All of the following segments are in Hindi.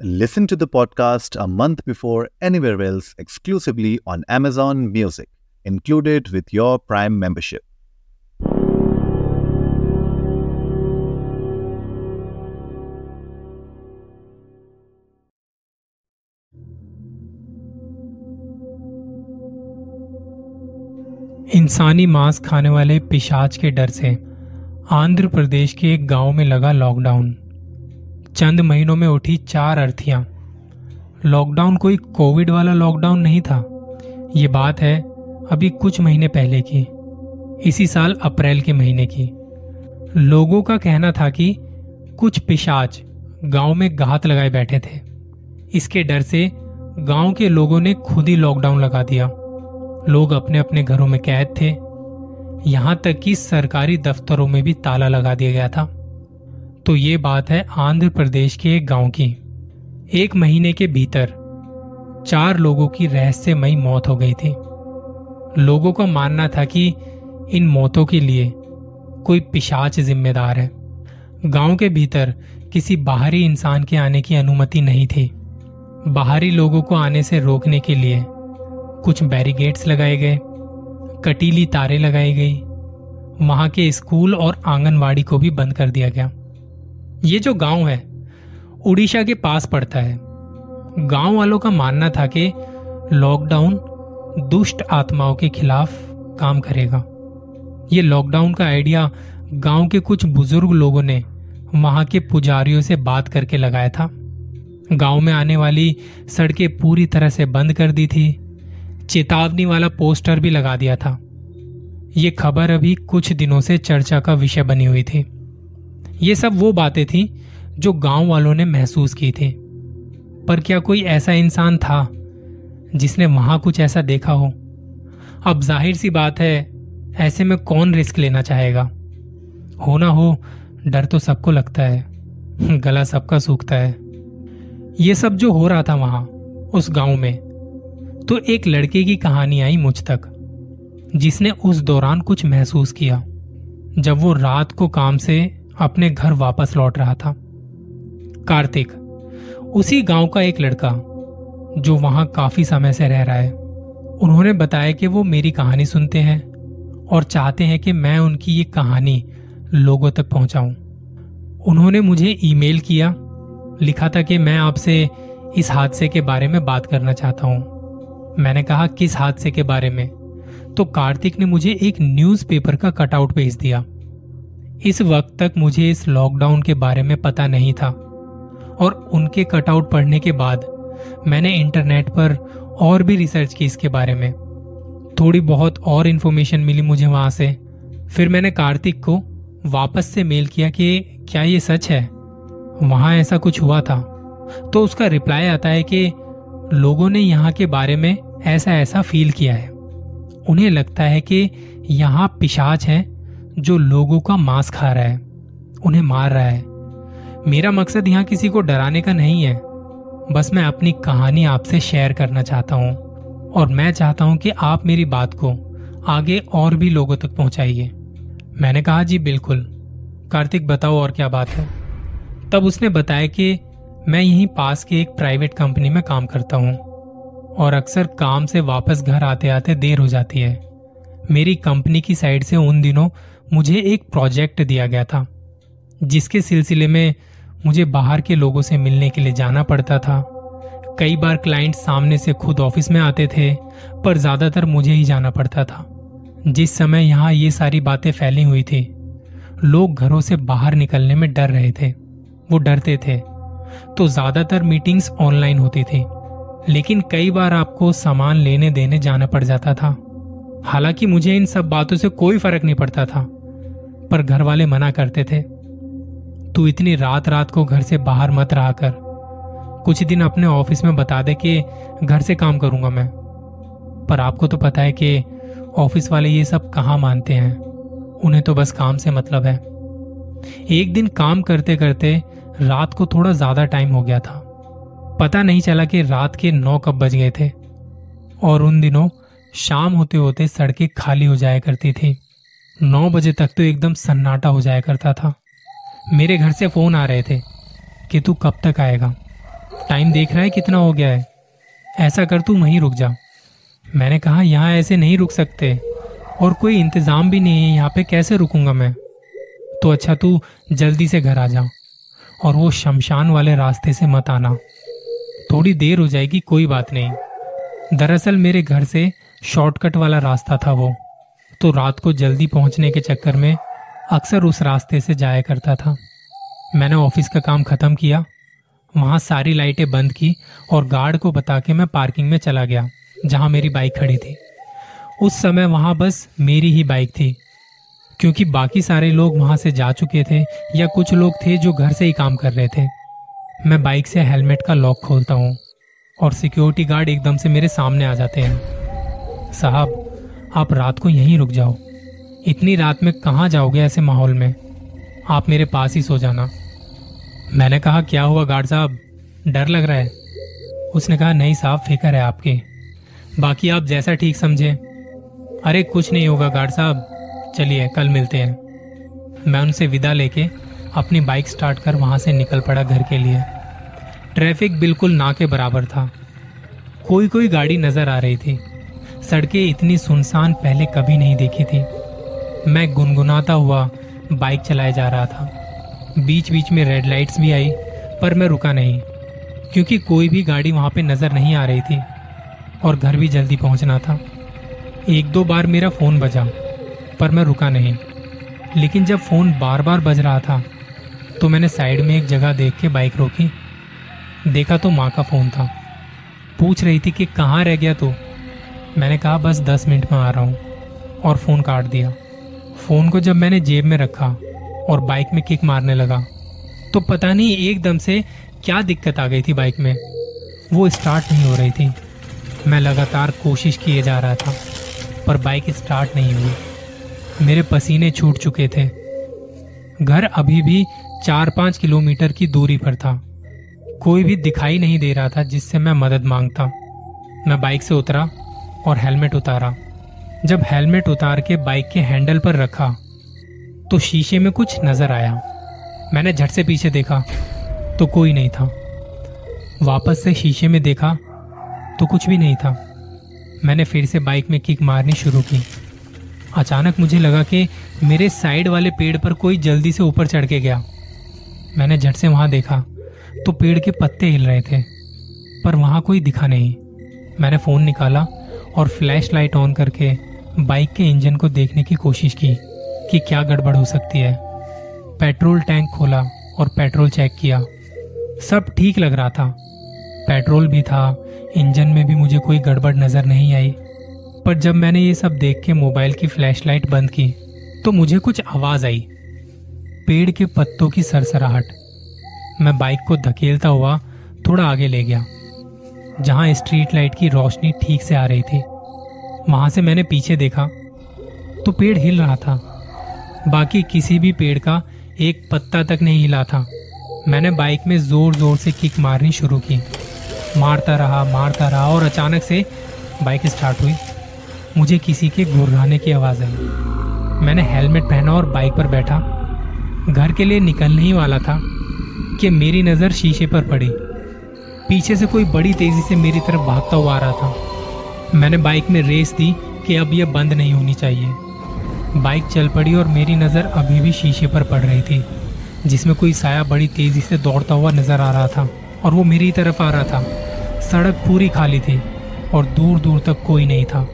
Listen to the podcast a month before anywhere else exclusively on Amazon Music, included with your Prime membership. इंसानी मांस खाने वाले पिशाच के डर से आंध्र प्रदेश के एक गांव में लगा लॉकडाउन चंद महीनों में उठी चार अर्थियाँ। लॉकडाउन कोई कोविड वाला लॉकडाउन नहीं था। ये बात है अभी कुछ महीने पहले की। इसी साल अप्रैल के महीने की। लोगों का कहना था कि कुछ पिशाच गाँव में घात लगाए बैठे थे। इसके डर से गाँव के लोगों ने खुद ही लॉकडाउन लगा दिया। लोग अपने अपने घरों में कैद थे। यहाँ तक कि सरकारी दफ्तरों में भी ताला लगा दिया गया था। तो ये बात है आंध्र प्रदेश के एक गाँव की। एक महीने के भीतर चार लोगों की रहस्यमयी मौत हो गई थी। लोगों का मानना था कि इन मौतों के लिए कोई पिशाच जिम्मेदार है। गाँव के भीतर किसी बाहरी इंसान के आने की अनुमति नहीं थी। बाहरी लोगों को आने से रोकने के लिए कुछ बैरिगेट्स लगाए गए, कटीली तारे लगाई गई। वहाँ के स्कूल और आंगनवाड़ी को भी बंद कर दिया गया। ये जो गाँव है, उड़ीसा के पास पड़ता है। गाँव वालों का मानना था कि लॉकडाउन दुष्ट आत्माओं के खिलाफ काम करेगा। ये लॉकडाउन का आइडिया गाँव के कुछ बुज़ुर्ग लोगों ने वहाँ के पुजारियों से बात करके लगाया था। गाँव में आने वाली सड़कें पूरी तरह से बंद कर दी थी। चेतावनी वाला पोस्टर भी लगा दिया था। ये खबर अभी कुछ दिनों से चर्चा का विषय बनी हुई थी। ये सब वो बातें थी जो गाँव वालों ने महसूस की थी। पर क्या कोई ऐसा इंसान था जिसने वहाँ कुछ ऐसा देखा हो? अब ज़ाहिर सी बात है, ऐसे में कौन रिस्क लेना चाहेगा? हो ना हो, डर तो सबको लगता है। गला सबका सूखता है। ये सब जो हो रहा था वहाँ, उस गाँव में तो एक लड़के की कहानी आई मुझ तक, जिसने उस दौरान कुछ महसूस किया। जब वो रात को काम से अपने घर वापस लौट रहा था। कार्तिक, उसी गाँव का एक लड़का, जो वहाँ काफ़ी समय से रह रहा है, उन्होंने बताया कि वो मेरी कहानी सुनते हैं और चाहते हैं कि मैं उनकी ये कहानी लोगों तक पहुंचाऊं। उन्होंने मुझे ईमेल किया, लिखा था कि मैं आपसे इस हादसे के बारे में बात करना चाहता हूँ। मैंने कहा, किस हादसे के बारे में? तो कार्तिक ने मुझे एक न्यूज़पेपर का कटआउट भेज दिया। इस वक्त तक मुझे इस लॉकडाउन के बारे में पता नहीं था। और उनके कटआउट पढ़ने के बाद मैंने इंटरनेट पर और भी रिसर्च की इसके बारे में। थोड़ी बहुत और इन्फॉर्मेशन मिली मुझे वहाँ से। फिर मैंने कार्तिक को वापस से मेल किया कि क्या ये सच है? वहाँ ऐसा कुछ हुआ था। तो उसका रिप्लाई आता है कि लोगों ने यहाँ के बारे में ऐसा ऐसा फील किया है। उन्हें लगता है कि यहाँ पिशाच है जो लोगों का मांस खा रहा है, उन्हें मार रहा है। मेरा मकसद यहाँ किसी को डराने का नहीं है। बस मैं अपनी कहानी आपसे शेयर करना चाहता हूँ और मैं चाहता हूँ कि आप मेरी बात को आगे और भी लोगों तक पहुंचाइए। मैंने कहा, जी, बिल्कुल। कार्तिक, बताओ और क्या बात है? तब उसने बताया कि मैं यहीं पास के एक प्राइवेट कंपनी में काम करता हूँ और अक्सर काम से वापस घर आते आते देर हो जाती है। मेरी कंपनी की साइड से उन दिनों मुझे एक प्रोजेक्ट दिया गया था, जिसके सिलसिले में मुझे बाहर के लोगों से मिलने के लिए जाना पड़ता था। कई बार क्लाइंट सामने से खुद ऑफ़िस में आते थे, पर ज़्यादातर मुझे ही जाना पड़ता था। जिस समय यहाँ ये सारी बातें फैली हुई थी, लोग घरों से बाहर निकलने में डर रहे थे। वो डरते थे। तो ज़्यादातर मीटिंग्स ऑनलाइन होती थी, लेकिन कई बार आपको सामान लेने देने जाना पड़ जाता था। हालाँकि मुझे इन सब बातों से कोई फ़र्क नहीं पड़ता था। पर घर वाले मना करते थे। तू इतनी रात रात को घर से बाहर मत रहा कर। कुछ दिन अपने ऑफ़िस में बता दे कि घर से काम करूँगा मैं। पर आपको तो पता है कि ऑफ़िस वाले ये सब कहाँ मानते हैं? उन्हें तो बस काम से मतलब है। एक दिन काम करते करते रात को थोड़ा ज़्यादा टाइम हो गया था। पता नहीं चला कि रात के नौ कब बज गए थे। और उन दिनों शाम होते होते सड़कें खाली हो जाया करती थी। नौ बजे तक तो एकदम सन्नाटा हो जाया करता था। मेरे घर से फ़ोन आ रहे थे कि तू कब तक आएगा। टाइम देख रहा है कितना हो गया है। ऐसा कर तू वहीं रुक जा। मैंने कहा, यहाँ ऐसे नहीं रुक सकते और कोई इंतज़ाम भी नहीं है, यहाँ पे कैसे रुकूँगा मैं? तो अच्छा तू जल्दी से घर आ जा और वो शमशान वाले रास्ते से मत आना। थोड़ी देर हो जाएगी, कोई बात नहीं। दरअसल मेरे घर से शॉर्टकट वाला रास्ता था वो। तो रात को जल्दी पहुँचने के चक्कर में अक्सर उस रास्ते से जाया करता था। मैंने ऑफ़िस का काम खत्म किया, वहाँ सारी लाइटें बंद की और गार्ड को बता के मैं पार्किंग में चला गया, जहाँ मेरी बाइक खड़ी थी। उस समय वहाँ बस मेरी ही बाइक थी, क्योंकि बाकी सारे लोग वहाँ से जा चुके थे या कुछ लोग थे जो घर से ही काम कर रहे थे। मैं बाइक से हेलमेट का लॉक खोलता हूँ और सिक्योरिटी गार्ड एकदम से मेरे सामने आ जाते हैं। साहब आप रात को यहीं रुक जाओ। इतनी रात में कहाँ जाओगे ऐसे माहौल में? आप मेरे पास ही सो जाना। मैंने कहा, क्या हुआ गार्ड साहब? डर लग रहा है। उसने कहा, नहीं साहब, फ़िक्र है आपकी। बाकी आप जैसा ठीक समझे। अरे, कुछ नहीं होगा गार्ड साहब। चलिए, कल मिलते हैं। मैं उनसे विदा लेके अपनी बाइक स्टार्ट कर वहाँ से निकल पड़ा घर के लिए। ट्रैफ़िक बिल्कुल ना के बराबर था। कोई कोई गाड़ी नज़र आ रही थी। सड़कें इतनी सुनसान पहले कभी नहीं देखी थी। मैं गुनगुनाता हुआ बाइक चलाए जा रहा था। बीच बीच में रेड लाइट्स भी आई, पर मैं रुका नहीं, क्योंकि कोई भी गाड़ी वहाँ पे नज़र नहीं आ रही थी, और घर भी जल्दी पहुँचना था। एक दो बार मेरा फ़ोन बजा, पर मैं रुका नहीं। लेकिन जब फ़ोन बार बार बज रहा था तो मैंने साइड में एक जगह देख के बाइक रोकी। देखा तो माँ का फ़ोन था। पूछ रही थी कि कहाँ रह गया तू? मैंने कहा, बस दस मिनट में आ रहा हूँ, और फ़ोन काट दिया। फ़ोन को जब मैंने जेब में रखा और बाइक में किक मारने लगा तो पता नहीं एकदम से क्या दिक्कत आ गई थी बाइक में। वो स्टार्ट नहीं हो रही थी। मैं लगातार कोशिश किए जा रहा था, पर बाइक स्टार्ट नहीं हुई। मेरे पसीने छूट चुके थे। घर अभी भी चार पाँच किलोमीटर की दूरी पर था। कोई भी दिखाई नहीं दे रहा था, जिससे मैं मदद माँगता। मैं बाइक से उतरा और हेलमेट उतारा। जब हेलमेट उतार के बाइक के हैंडल पर रखा तो शीशे में कुछ नज़र आया। मैंने झट से पीछे देखा तो कोई नहीं था। वापस से शीशे में देखा तो कुछ भी नहीं था। मैंने फिर से बाइक में किक मारनी शुरू की। अचानक मुझे लगा कि मेरे साइड वाले पेड़ पर कोई जल्दी से ऊपर चढ़ के गया। मैंने झट से वहाँ देखा तो पेड़ के पत्ते हिल रहे थे, पर वहाँ कोई दिखा नहीं। मैंने फ़ोन निकाला और फ्लैश लाइट ऑन करके बाइक के इंजन को देखने की कोशिश की कि क्या गड़बड़ हो सकती है। पेट्रोल टैंक खोला और पेट्रोल चेक किया। सब ठीक लग रहा था। पेट्रोल भी था। इंजन में भी मुझे कोई गड़बड़ नज़र नहीं आई। पर जब मैंने ये सब देख के मोबाइल की फ्लैशलाइट बंद की तो मुझे कुछ आवाज़ आई। पेड़ के पत्तों की सरसराहट। मैं बाइक को धकेलता हुआ थोड़ा आगे ले गया। जहाँ स्ट्रीट लाइट की रोशनी ठीक से आ रही थी। वहाँ से मैंने पीछे देखा तो पेड़ हिल रहा था। बाकी किसी भी पेड़ का एक पत्ता तक नहीं हिला था। मैंने बाइक में ज़ोर ज़ोर से किक मारनी शुरू की। मारता रहा मारता रहा और अचानक से बाइक स्टार्ट हुई। मुझे किसी के गुर्राने की आवाज़ आई। मैंने हेलमेट पहना और बाइक पर बैठा। घर के लिए निकलने ही वाला था कि मेरी नज़र शीशे पर पड़ी। पीछे से कोई बड़ी तेज़ी से मेरी तरफ़ भागता हुआ आ रहा था। मैंने बाइक में रेस दी कि अब यह बंद नहीं होनी चाहिए। बाइक चल पड़ी और मेरी नज़र अभी भी शीशे पर पड़ रही थी, जिसमें कोई साया बड़ी तेज़ी से दौड़ता हुआ नज़र आ रहा था और वो मेरी तरफ़ आ रहा था। सड़क पूरी खाली थी और दूर दूर तक कोई नहीं था।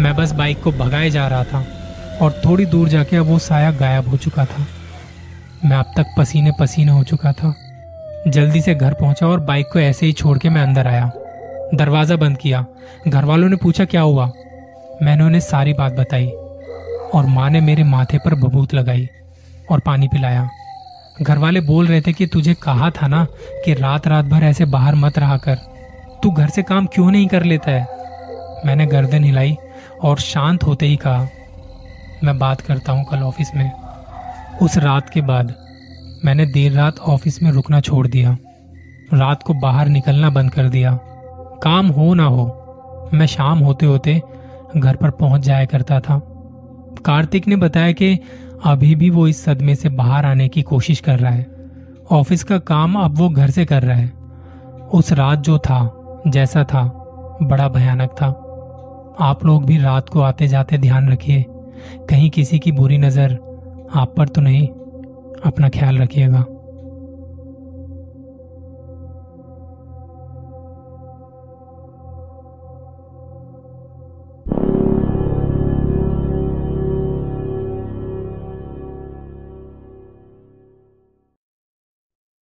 मैं बस बाइक को भगाए जा रहा था और थोड़ी दूर जाके अब वो साया गायब हो चुका था। मैं अब तक पसीने पसीने हो चुका था। जल्दी से घर पहुँचा और बाइक को ऐसे ही छोड़ के मैं अंदर आया। दरवाज़ा बंद किया। घर वालों ने पूछा, क्या हुआ? मैंने उन्हें सारी बात बताई और माँ ने मेरे माथे पर बबूत लगाई और पानी पिलाया। घर वाले बोल रहे थे कि तुझे कहा था ना कि रात रात भर ऐसे बाहर मत रहा कर। तू घर से काम क्यों नहीं कर लेता है? मैंने गर्दन हिलाई और शांत होते ही कहा, मैं बात करता हूँ कल ऑफ़िस में। उस रात के बाद मैंने देर रात ऑफ़िस में रुकना छोड़ दिया। रात को बाहर निकलना बंद कर दिया। काम हो ना हो, मैं शाम होते होते घर पर पहुँच जाया करता था। कार्तिक ने बताया कि अभी भी वो इस सदमे से बाहर आने की कोशिश कर रहा है। ऑफ़िस का काम अब वो घर से कर रहा है। उस रात जो था, जैसा था, बड़ा भयानक था। आप लोग भी रात को आते जाते ध्यान रखिए। कहीं किसी की बुरी नज़र आप पर तो नहीं। अपना ख्याल रखिएगा।